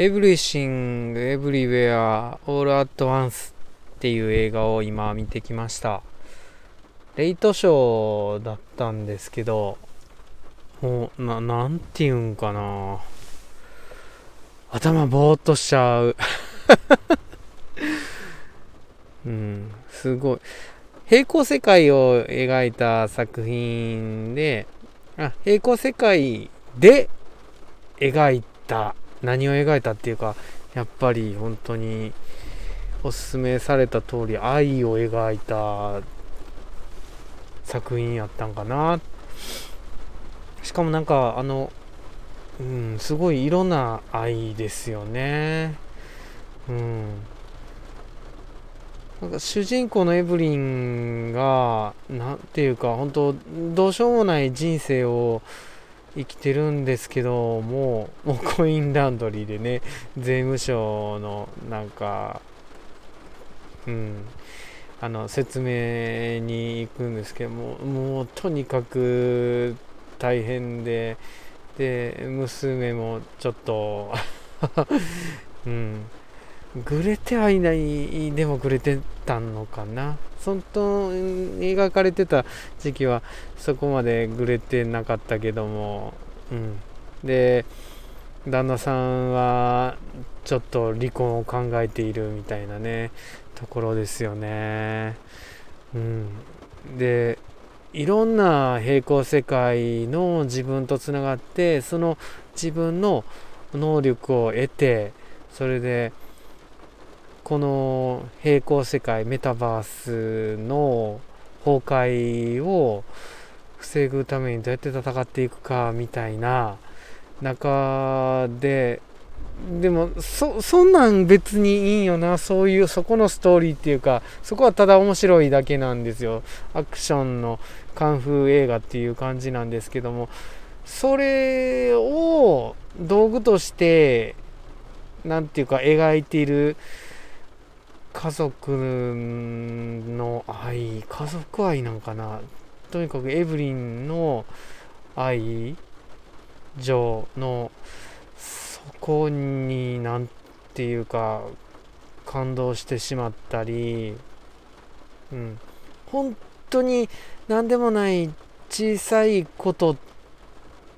Everything Everywhere All at Once っていう映画を今見てきました。レイトショーだったんですけどもうななんていうんかな。頭ぼーっとしちゃう。うんすごい。平行世界を描いた作品であ平行世界で描いた何を描いたっていうかやっぱり本当におすすめされた通り愛を描いた作品やったんかな。しかもなんかあのうんすごい色な愛ですよね。うん。なんか主人公のエブリンが何ていうか本当どうしようもない人生を生きてるんですけどももうコインランドリーでね税務署のなんかうんあの説明に行くんですけどももうとにかく大変でで娘もちょっと うん。グレてはいないでもグレてたのかな。本当描かれてた時期はそこまでグレてなかったけども。うん。で旦那さんはちょっと離婚を考えているみたいなねところですよね。うん。でいろんな平行世界の自分とつながってその自分の能力を得てそれでこの平行世界メタバースの崩壊を防ぐためにどうやって戦っていくかみたいな中ででもそそんなん別にいいよな。そういうそこのストーリーっていうかそこはただ面白いだけなんですよ。アクションのカンフー映画っていう感じなんですけども。それを道具として何て言うか描いている家族の愛家族愛なんかな？とにかくエブリンの愛情のそこに何て言うか感動してしまったりうん。本当に何でもない小さいこと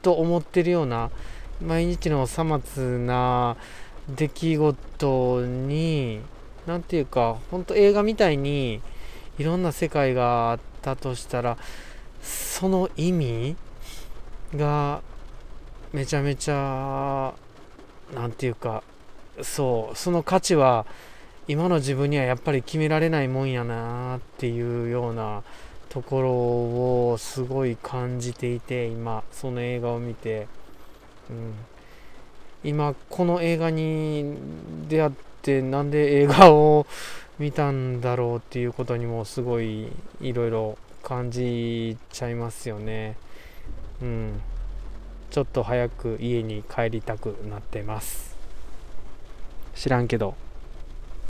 と思ってるような毎日のさまつな出来事に何ていうか本当映画みたいにいろんな世界があったとしたらその意味がめちゃめちゃ何て言うかそうその価値は今の自分にはやっぱり決められないもんやなっていうようなところをすごい感じていて今その映画を見て、うん、今この映画に出会ってってなんで映画を見たんだろうっていうことにもすごいいろいろ感じちゃいますよね。うん。ちょっと早く家に帰りたくなってます。知らんけど。